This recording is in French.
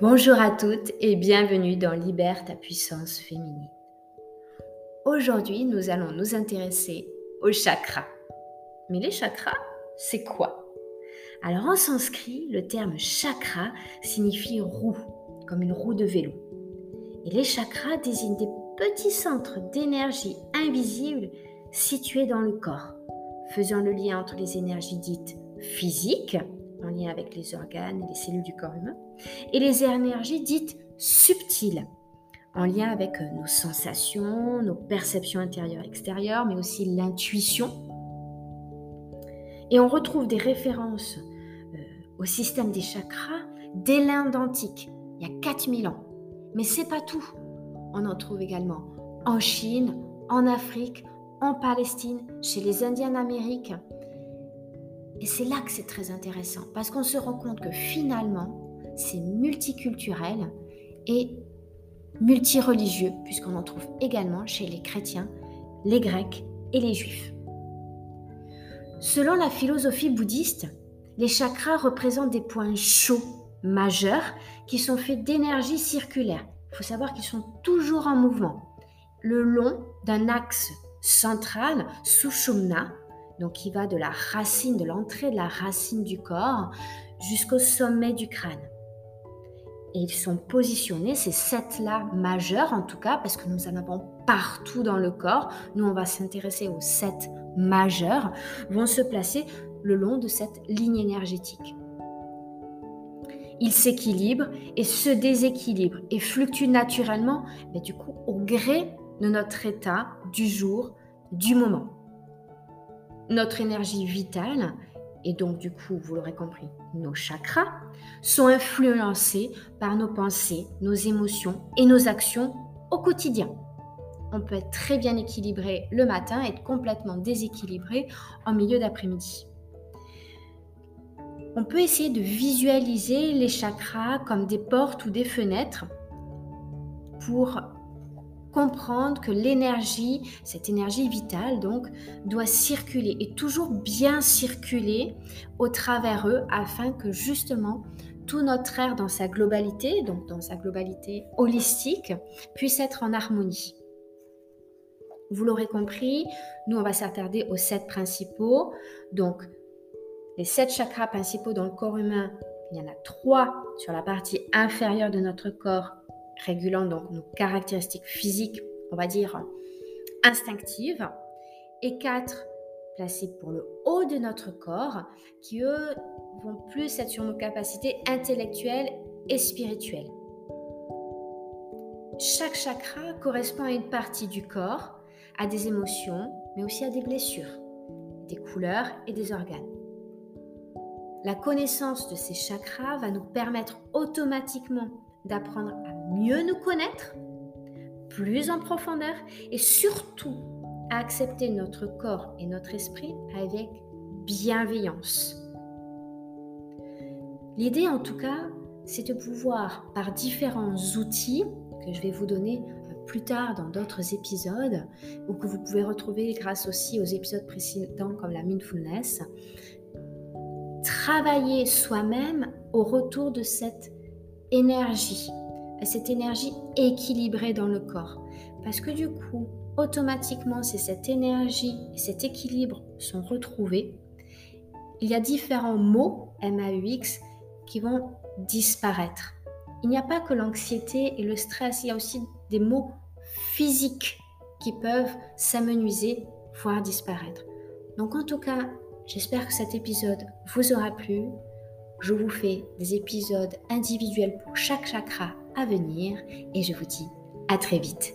Bonjour à toutes et bienvenue dans Libère ta puissance féminine. Aujourd'hui, nous allons nous intéresser aux chakras. Mais les chakras, c'est quoi? Alors en sanskrit, le terme chakra signifie roue, comme une roue de vélo. Et les chakras désignent des petits centres d'énergie invisibles situés dans le corps, faisant le lien entre les énergies dites physiques, en lien avec les organes et les cellules du corps humain, et les énergies dites subtiles, en lien avec euh, nos sensations, nos perceptions intérieures et extérieures, mais aussi l'intuition. Et on retrouve des références euh, au système des chakras dès l'Inde antique, il y a 4000 ans. Mais c'est pas tout. On en trouve également en Chine, en Afrique, en Palestine, chez les Indiens d'Amérique, et c'est là que c'est très intéressant, parce qu'on se rend compte que finalement, c'est multiculturel et multireligieux, puisqu'on en trouve également chez les chrétiens, les grecs et les juifs. Selon la philosophie bouddhiste, les chakras représentent des points chauds majeurs qui sont faits d'énergie circulaire. Il faut savoir qu'ils sont toujours en mouvement, le long d'un axe central, Sushumna, donc qui va de la racine, de l'entrée de la racine du corps jusqu'au sommet du crâne. Et ils sont positionnés, ces sept-là majeurs en tout cas, parce que nous en avons partout dans le corps. Nous, on va s'intéresser aux sept majeurs, vont se placer le long de cette ligne énergétique. Ils s'équilibrent et se déséquilibrent et fluctuent naturellement, mais du coup, au gré de notre état du jour, du moment notre énergie vitale, et donc du coup, vous l'aurez compris, nos chakras, sont influencés par nos pensées, nos émotions et nos actions au quotidien. On peut être très bien équilibré le matin et être complètement déséquilibré en milieu d'après-midi. On peut essayer de visualiser les chakras comme des portes ou des fenêtres pour comprendre que l'énergie, cette énergie vitale donc, doit circuler et toujours bien circuler au travers eux afin que justement tout notre air dans sa globalité, donc dans sa globalité holistique, puisse être en harmonie. Vous l'aurez compris, nous on va s'attarder aux sept principaux. Donc les sept chakras principaux dans le corps humain, il y en a trois sur la partie inférieure de notre corps régulant donc nos caractéristiques physiques, on va dire instinctives, et quatre placés pour le haut de notre corps, qui eux vont plus être sur nos capacités intellectuelles et spirituelles. Chaque chakra correspond à une partie du corps, à des émotions, mais aussi à des blessures, des couleurs et des organes. La connaissance de ces chakras va nous permettre automatiquement d'apprendre mieux nous connaître, plus en profondeur et surtout accepter notre corps et notre esprit avec bienveillance. L'idée en tout cas, c'est de pouvoir, par différents outils que je vais vous donner plus tard dans d'autres épisodes, ou que vous pouvez retrouver grâce aussi aux épisodes précédents comme la mindfulness, travailler soi-même au retour de cette énergie, cette énergie équilibrée dans le corps. Parce que du coup, automatiquement, si cette énergie et cet équilibre sont retrouvés, il y a différents mots MAUX qui vont disparaître. Il n'y a pas que l'anxiété et le stress, il y a aussi des mots physiques qui peuvent s'amenuiser, voire disparaître. Donc en tout cas, j'espère que cet épisode vous aura plu. Je vous fais des épisodes individuels pour chaque chakra à venir et je vous dis à très vite.